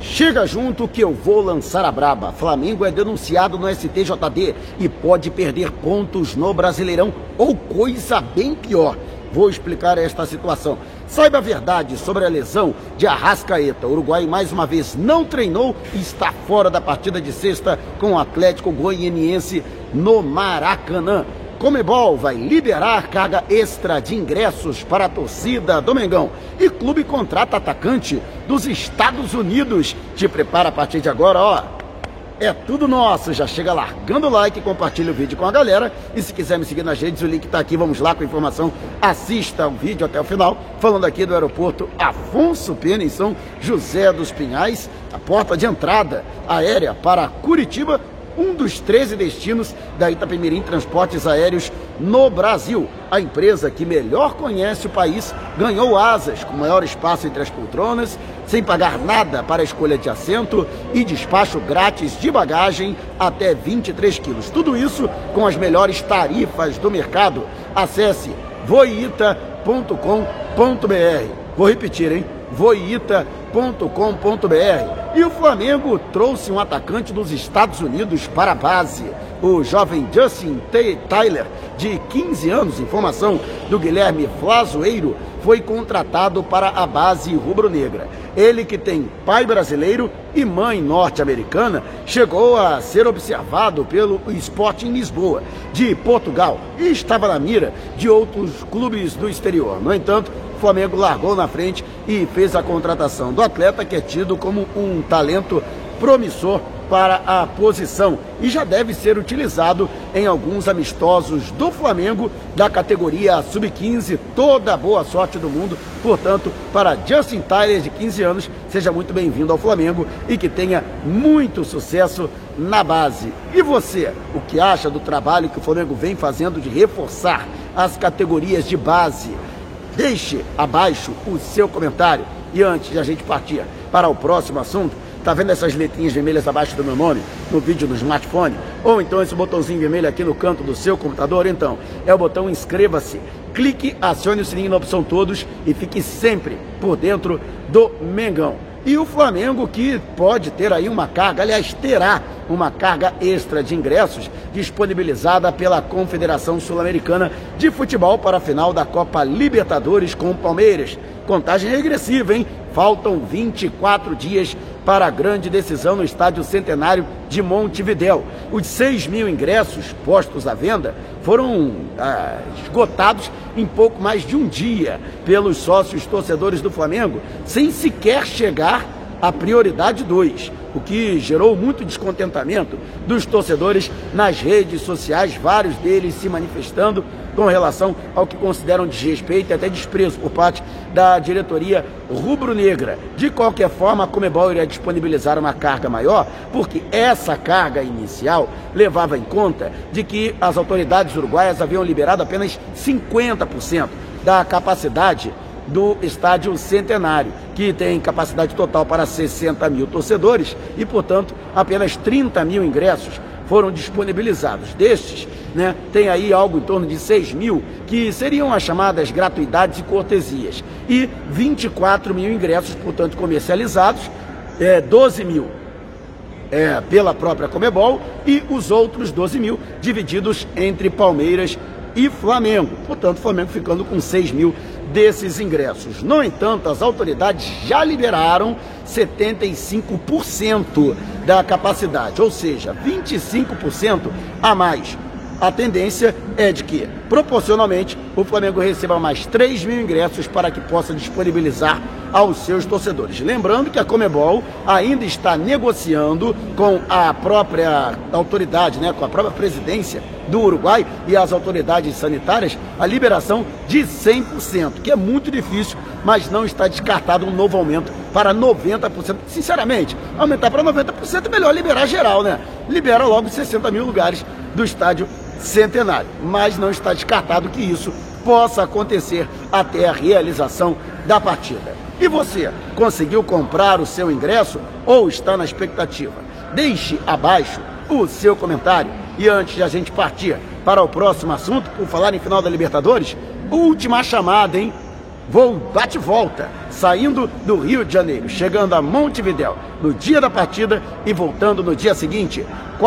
Chega junto que eu vou lançar a braba. Flamengo é denunciado no STJD e pode perder pontos no Brasileirão ou coisa bem pior. Vou explicar esta situação. Saiba a verdade sobre a lesão de Arrascaeta. O Uruguai mais uma vez não treinou e está fora da partida de sexta com o Atlético Goianiense no Maracanã. Comebol vai liberar carga extra de ingressos para a torcida do Mengão. E clube contrata atacante dos Estados Unidos. Te prepara a partir de agora, ó. É tudo nosso. Já chega largando o like, compartilha o vídeo com a galera. E se quiser me seguir nas redes, o link está aqui. Vamos lá com a informação. Assista o vídeo até o final. Falando aqui do aeroporto Afonso Pena, em São José dos Pinhais. A porta de entrada aérea para Curitiba um dos 13 destinos da Itapemirim Transportes Aéreos no Brasil. A empresa que melhor conhece o país ganhou asas, com maior espaço entre as poltronas, sem pagar nada para a escolha de assento e despacho grátis de bagagem até 23 quilos. Tudo isso com as melhores tarifas do mercado. Acesse voita.com.br. Vou repetir, hein? voita.com.br e o Flamengo trouxe um atacante dos Estados Unidos para a base. O jovem Justin T. Tyler, de 15 anos, informação do Guilherme Flazoeiro, foi contratado para a base rubro-negra. Ele, que tem pai brasileiro e mãe norte-americana, chegou a ser observado pelo Sporting Lisboa, de Portugal, e estava na mira de outros clubes do exterior. No entanto, o Flamengo largou na frente e fez a contratação do atleta, que é tido como um talento promissor para a posição e já deve ser utilizado em alguns amistosos do Flamengo da categoria sub-15. Toda boa sorte do mundo, portanto, para Justin Tyler, de 15 anos, seja muito bem-vindo ao Flamengo e que tenha muito sucesso na base. E você, o que acha do trabalho que o Flamengo vem fazendo de reforçar as categorias de base? Deixe abaixo o seu comentário. E antes de a gente partir para o próximo assunto, tá vendo essas letrinhas vermelhas abaixo do meu nome no vídeo do smartphone? Ou então esse botãozinho vermelho aqui no canto do seu computador? Então, é o botão inscreva-se. Clique, acione o sininho na opção todos e fique sempre por dentro do Mengão. E o Flamengo que pode ter aí uma carga, aliás, terá uma carga extra de ingressos disponibilizada pela Confederação Sul-Americana de Futebol para a final da Copa Libertadores com o Palmeiras. Contagem regressiva, hein? Faltam 24 dias para a grande decisão no Estádio Centenário de Montevidéu. Os 6 mil ingressos postos à venda foram ah, esgotados em pouco mais de um dia pelos sócios torcedores do Flamengo, sem sequer chegar à prioridade 2 o que gerou muito descontentamento dos torcedores nas redes sociais, vários deles se manifestando com relação ao que consideram desrespeito e até desprezo por parte da diretoria rubro-negra. De qualquer forma, a Comebol iria disponibilizar uma carga maior, porque essa carga inicial levava em conta de que as autoridades uruguaias haviam liberado apenas 50% da capacidade do Estádio Centenário, que tem capacidade total para 60 mil torcedores e, portanto, apenas 30 mil ingressos foram disponibilizados. Destes, né, tem aí algo em torno de 6 mil que seriam as chamadas gratuidades e cortesias, e 24 mil ingressos, portanto, comercializados, é, 12 mil é, pela própria Comebol e os outros 12 mil divididos entre Palmeiras e Flamengo. Portanto, Flamengo ficando com 6 mil desses ingressos. No entanto, as autoridades já liberaram 75% da capacidade, ou seja, 25% a mais. A tendência é de que, proporcionalmente, o Flamengo receba mais 3 mil ingressos para que possa disponibilizar aos seus torcedores. Lembrando que a Comebol ainda está negociando com a própria autoridade, né, com a própria presidência do Uruguai e as autoridades sanitárias a liberação de 100%, que é muito difícil, mas não está descartado um novo aumento para 90%. Sinceramente, aumentar para 90% é melhor liberar geral, né? Libera logo 60 mil lugares do estádio centenário. Mas não está descartado que isso possa acontecer até a realização da partida. E você, conseguiu comprar o seu ingresso ou está na expectativa? Deixe abaixo o seu comentário. E antes de a gente partir para o próximo assunto, por falar em final da Libertadores, última chamada, hein? voo bate-volta, saindo do Rio de Janeiro, chegando a Montevidéu no dia da partida e voltando no dia seguinte, R$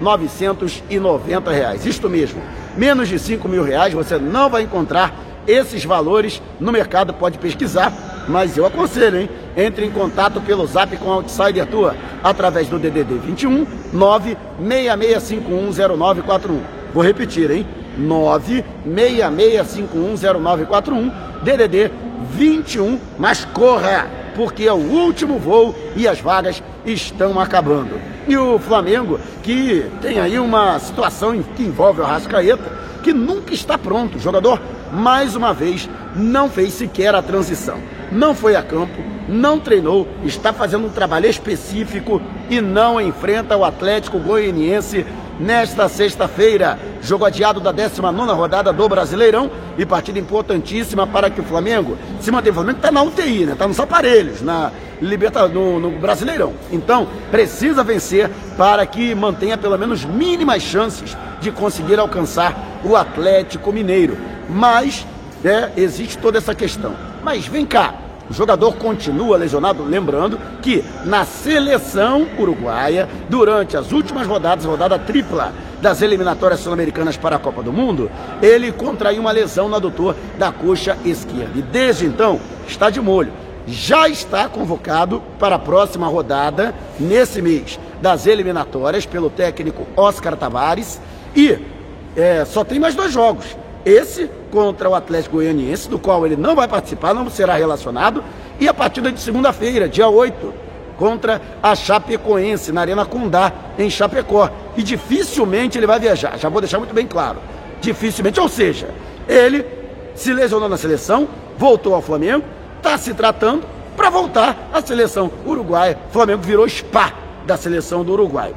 4.990. Isto mesmo, menos de R$ mil reais você não vai encontrar esses valores no mercado, pode pesquisar, mas eu aconselho, hein? Entre em contato pelo zap com a Outsider Tour através do DDD 21 966510941. Vou repetir, hein? 966510941, DDD 21, mas corra, porque é o último voo e as vagas estão acabando. E o Flamengo, que tem aí uma situação que envolve o Arrascaeta, que nunca está pronto. O jogador, mais uma vez, não fez sequer a transição. Não foi a campo, não treinou, está fazendo um trabalho específico e não enfrenta o Atlético Goianiense nesta sexta-feira. Jogo adiado da 19 rodada do Brasileirão e partida importantíssima para que o Flamengo se mantenha. O Flamengo está na UTI, né? Está nos aparelhos, na Liberta, no, no Brasileirão. Então, precisa vencer para que mantenha pelo menos mínimas chances de conseguir alcançar o Atlético Mineiro. Mas é, existe toda essa questão. Mas vem cá, o jogador continua lesionado, lembrando que na seleção uruguaia, durante as últimas rodadas, rodada tripla das eliminatórias sul-americanas para a Copa do Mundo, ele contraiu uma lesão no adutor da coxa esquerda. E desde então está de molho. Já está convocado para a próxima rodada, nesse mês, das eliminatórias, pelo técnico Oscar Tavares. E é, só tem mais dois jogos. Esse contra o Atlético Goianiense, do qual ele não vai participar, não será relacionado, e a partida de segunda-feira, dia 8, contra a Chapecoense, na Arena Condá, em Chapecó. E dificilmente ele vai viajar, já vou deixar muito bem claro. Dificilmente, ou seja, ele se lesionou na seleção, voltou ao Flamengo, está se tratando para voltar à seleção uruguaia. O Flamengo virou spa da seleção do Uruguai.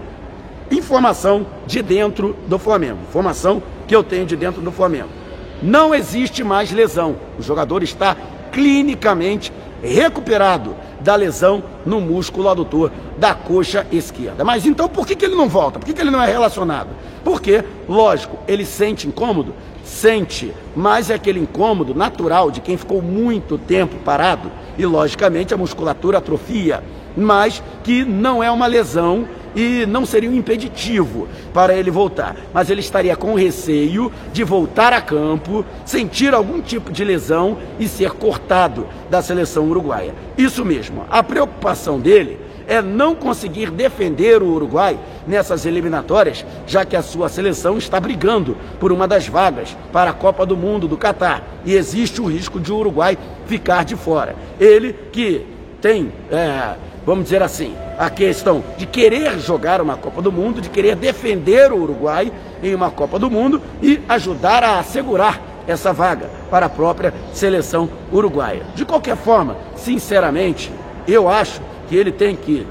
Informação de dentro do Flamengo, informação que eu tenho de dentro do Flamengo. Não existe mais lesão. O jogador está clinicamente recuperado da lesão no músculo adutor da coxa esquerda. Mas então por que, que ele não volta? Por que, que ele não é relacionado? Porque, lógico, ele sente incômodo? Sente, mas é aquele incômodo natural de quem ficou muito tempo parado e, logicamente, a musculatura atrofia, mas que não é uma lesão e não seria um impeditivo para ele voltar, mas ele estaria com receio de voltar a campo, sentir algum tipo de lesão e ser cortado da seleção uruguaia. Isso mesmo, a preocupação dele é não conseguir defender o Uruguai nessas eliminatórias, já que a sua seleção está brigando por uma das vagas para a Copa do Mundo do Catar e existe o risco de o Uruguai ficar de fora. Ele que tem é, vamos dizer assim, a questão de querer jogar uma Copa do Mundo, de querer defender o Uruguai em uma Copa do Mundo e ajudar a assegurar essa vaga para a própria seleção uruguaia. De qualquer forma, sinceramente, eu acho que ele tem que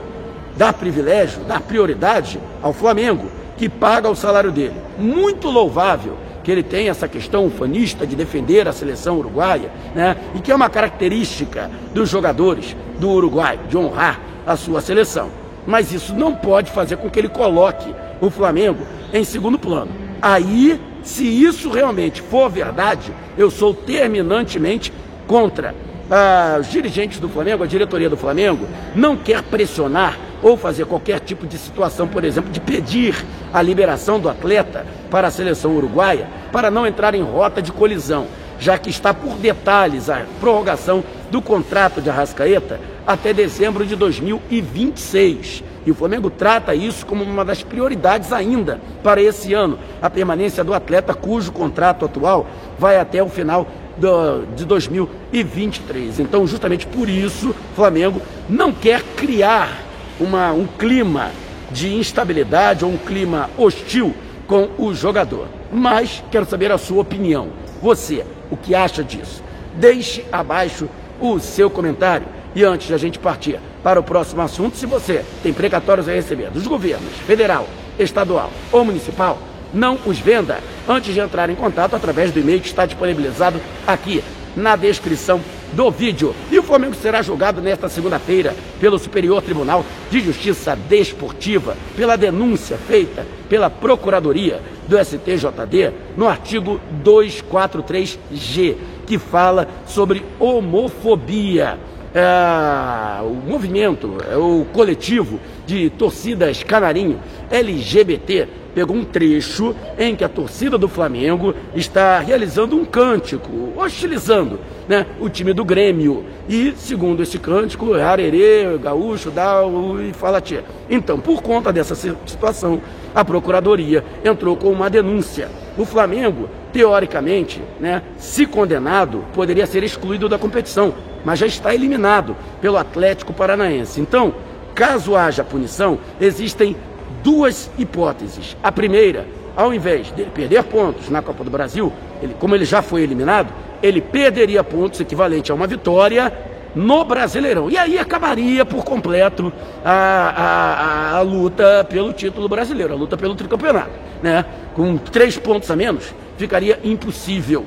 dar privilégio, dar prioridade ao Flamengo, que paga o salário dele. Muito louvável que ele tem essa questão ufanista de defender a seleção uruguaia, né? E que é uma característica dos jogadores do Uruguai, de honrar a sua seleção. Mas isso não pode fazer com que ele coloque o Flamengo em segundo plano. Aí, se isso realmente for verdade, eu sou terminantemente contra ah, os dirigentes do Flamengo, a diretoria do Flamengo, não quer pressionar ou fazer qualquer tipo de situação, por exemplo, de pedir a liberação do atleta para a seleção uruguaia, para não entrar em rota de colisão, já que está por detalhes a prorrogação do contrato de Arrascaeta até dezembro de 2026. E o Flamengo trata isso como uma das prioridades ainda para esse ano, a permanência do atleta cujo contrato atual vai até o final do, de 2023. Então, justamente por isso, Flamengo não quer criar uma, um clima de instabilidade ou um clima hostil com o jogador. Mas quero saber a sua opinião. Você, o que acha disso? Deixe abaixo o seu comentário. E antes de a gente partir para o próximo assunto, se você tem precatórios a receber dos governos federal, estadual ou municipal, não os venda antes de entrar em contato através do e-mail que está disponibilizado aqui na descrição do vídeo. E o Flamengo será julgado nesta segunda-feira pelo Superior Tribunal de Justiça Desportiva pela denúncia feita pela Procuradoria do STJD no artigo 243G, que fala sobre homofobia. É, o movimento, é, o coletivo de torcidas canarinho LGBT pegou um trecho em que a torcida do Flamengo está realizando um cântico, hostilizando né, o time do Grêmio. E, segundo esse cântico, arerê, gaúcho, dá e fala tia. Então, por conta dessa situação, a Procuradoria entrou com uma denúncia. O Flamengo, teoricamente, né, se condenado, poderia ser excluído da competição, mas já está eliminado pelo Atlético Paranaense. Então, caso haja punição, existem duas hipóteses. A primeira, ao invés de perder pontos na Copa do Brasil, ele, como ele já foi eliminado, ele perderia pontos equivalente a uma vitória no Brasileirão. E aí acabaria por completo a, a, a, a, luta pelo título brasileiro, a luta pelo tricampeonato. Né? Com três pontos a menos, ficaria impossível.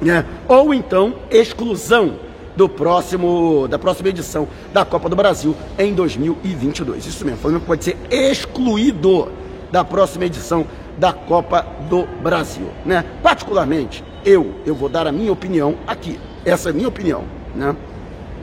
Né? Ou então exclusão do próximo, da próxima edição da Copa do Brasil em 2022. Isso mesmo, o Flamengo pode ser excluído da próxima edição da Copa do Brasil, né? Particularmente, eu, eu vou dar a minha opinião aqui. Essa é a minha opinião, né?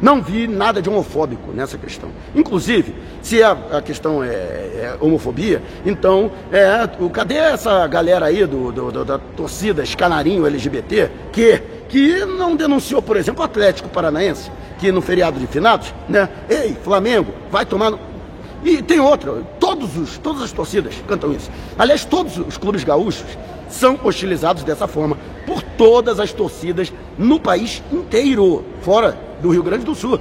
Não vi nada de homofóbico nessa questão. Inclusive, se a, a questão é, é, homofobia, então, é, o, cadê essa galera aí do, do, do da torcida Escanarinho LGBT que que não denunciou, por exemplo, o Atlético Paranaense, que no feriado de finados, né? Ei, Flamengo, vai tomar no... E tem outra, todos os, todas as torcidas cantam isso. Aliás, todos os clubes gaúchos são hostilizados dessa forma por todas as torcidas no país inteiro, fora do Rio Grande do Sul.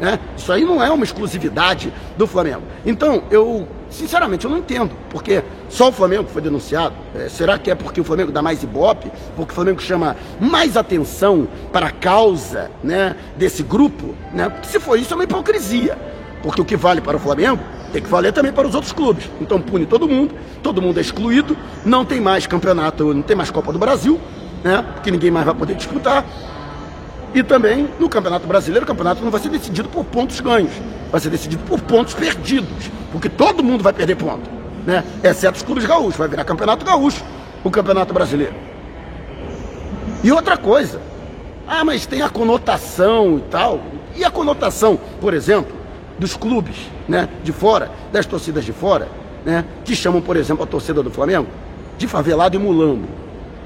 Né? Isso aí não é uma exclusividade do Flamengo. Então, eu, sinceramente, eu não entendo, porque só o Flamengo foi denunciado. É, será que é porque o Flamengo dá mais ibope? Porque o Flamengo chama mais atenção para a causa né, desse grupo? Né? Porque se for isso, é uma hipocrisia. Porque o que vale para o Flamengo tem que valer também para os outros clubes. Então pune todo mundo, todo mundo é excluído, não tem mais campeonato, não tem mais Copa do Brasil, né? Porque ninguém mais vai poder disputar. E também no Campeonato Brasileiro, o campeonato não vai ser decidido por pontos ganhos, vai ser decidido por pontos perdidos, porque todo mundo vai perder ponto, né? Exceto os clubes gaúchos, vai virar Campeonato Gaúcho, o Campeonato Brasileiro. E outra coisa, ah, mas tem a conotação e tal. E a conotação, por exemplo, dos clubes, né, de fora, das torcidas de fora, né, que chamam, por exemplo, a torcida do Flamengo de favelado e mulambo.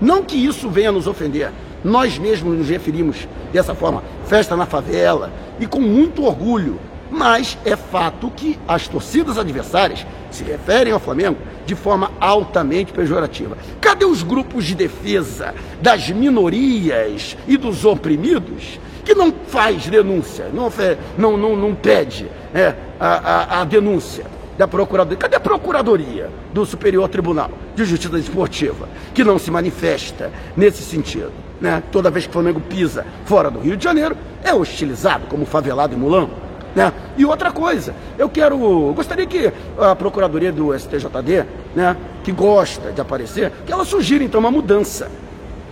Não que isso venha nos ofender, nós mesmos nos referimos dessa forma, festa na favela, e com muito orgulho. Mas é fato que as torcidas adversárias se referem ao Flamengo de forma altamente pejorativa. Cadê os grupos de defesa das minorias e dos oprimidos que não faz denúncia, não, não, não, não pede é, a, a, a denúncia? da Procuradoria. Cadê a Procuradoria do Superior Tribunal de Justiça Desportiva, que não se manifesta nesse sentido? Né? Toda vez que o Flamengo pisa fora do Rio de Janeiro, é hostilizado como favelado e mulão. Né? E outra coisa, eu quero, gostaria que a Procuradoria do STJD, né, que gosta de aparecer, que ela sugira então uma mudança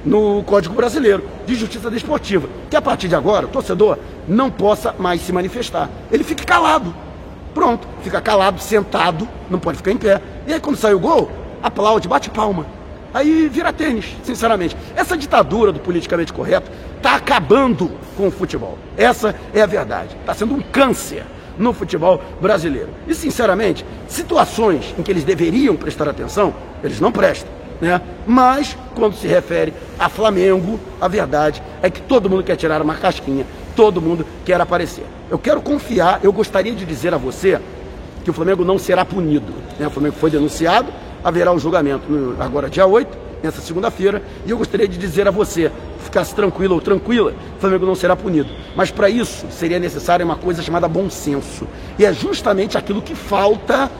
no Código Brasileiro de Justiça Desportiva, que a partir de agora o torcedor não possa mais se manifestar. Ele fique calado. Pronto, fica calado, sentado, não pode ficar em pé. E aí quando sai o gol, aplaude, bate palma. Aí vira tênis, sinceramente. Essa ditadura do politicamente correto está acabando com o futebol. Essa é a verdade. Está sendo um câncer no futebol brasileiro. E, sinceramente, situações em que eles deveriam prestar atenção, eles não prestam. Né? Mas, quando se refere a Flamengo, a verdade é que todo mundo quer tirar uma casquinha, todo mundo quer aparecer. Eu quero confiar, eu gostaria de dizer a você que o Flamengo não será punido. Né? O Flamengo foi denunciado, haverá um julgamento no, agora dia 8, nessa segunda-feira, e eu gostaria de dizer a você, ficasse tranquilo ou tranquila, o Flamengo não será punido. Mas para isso seria necessária uma coisa chamada bom senso. E é justamente aquilo que falta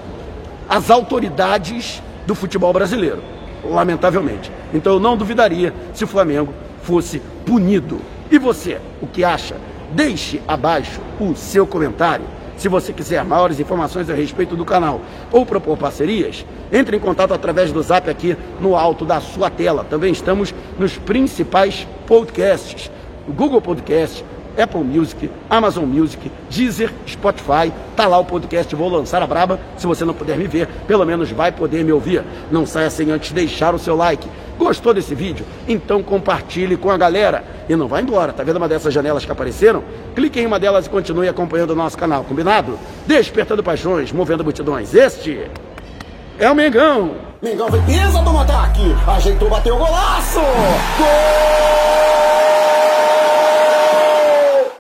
às autoridades do futebol brasileiro, lamentavelmente. Então eu não duvidaria se o Flamengo fosse punido. E você, o que acha? Deixe abaixo o seu comentário. Se você quiser maiores informações a respeito do canal ou propor parcerias, entre em contato através do zap aqui no alto da sua tela. Também estamos nos principais podcasts, Google Podcast, Apple Music, Amazon Music, Deezer, Spotify. Tá lá o podcast Vou Lançar a Braba. Se você não puder me ver, pelo menos vai poder me ouvir. Não saia sem antes deixar o seu like. Gostou desse vídeo? Então compartilhe com a galera. E não vá embora, tá vendo uma dessas janelas que apareceram? Clique em uma delas e continue acompanhando o nosso canal, combinado? Despertando paixões, movendo multidões. Este é o Mengão. Mengão vem pisa do ataque. Ajeitou, bateu o golaço. Gol!